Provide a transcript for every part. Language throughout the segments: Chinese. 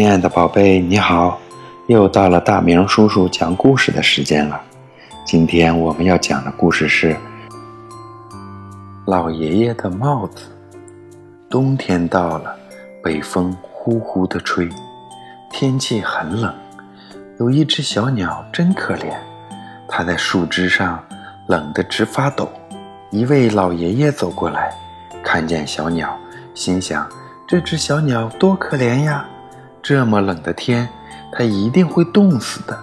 亲爱的宝贝，你好！又到了大明叔叔讲故事的时间了。今天我们要讲的故事是《老爷爷的帽子》。冬天到了，北风呼呼地吹，天气很冷。有一只小鸟真可怜，它在树枝上冷得直发抖。一位老爷爷走过来，看见小鸟，心想：这只小鸟多可怜呀！这么冷的天，它一定会冻死的。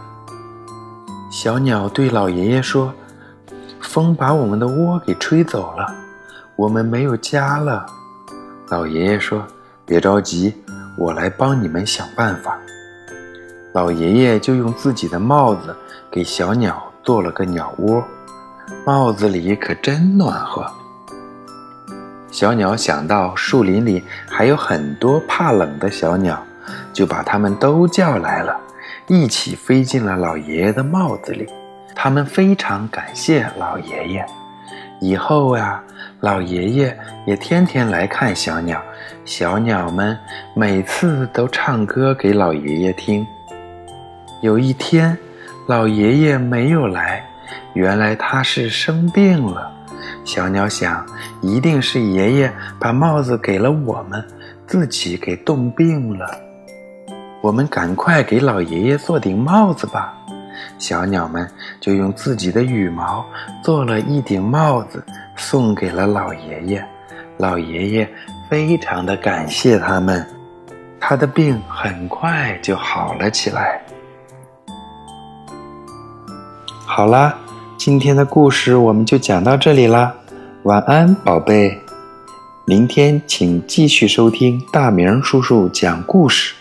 小鸟对老爷爷说：“风把我们的窝给吹走了，我们没有家了。”老爷爷说：“别着急，我来帮你们想办法。”老爷爷就用自己的帽子给小鸟做了个鸟窝，帽子里可真暖和。小鸟想到树林里还有很多怕冷的小鸟。就把他们都叫来了，一起飞进了老爷爷的帽子里。他们非常感谢老爷爷。以后呀，老爷爷也天天来看小鸟，小鸟们每次都唱歌给老爷爷听。有一天，老爷爷没有来，原来他是生病了。小鸟想，一定是爷爷把帽子给了我们，自己给冻病了。我们赶快给老爷爷做顶帽子吧！小鸟们就用自己的羽毛做了一顶帽子，送给了老爷爷。老爷爷非常的感谢他们，他的病很快就好了起来。好啦，今天的故事我们就讲到这里啦，晚安，宝贝！明天请继续收听大明叔叔讲故事。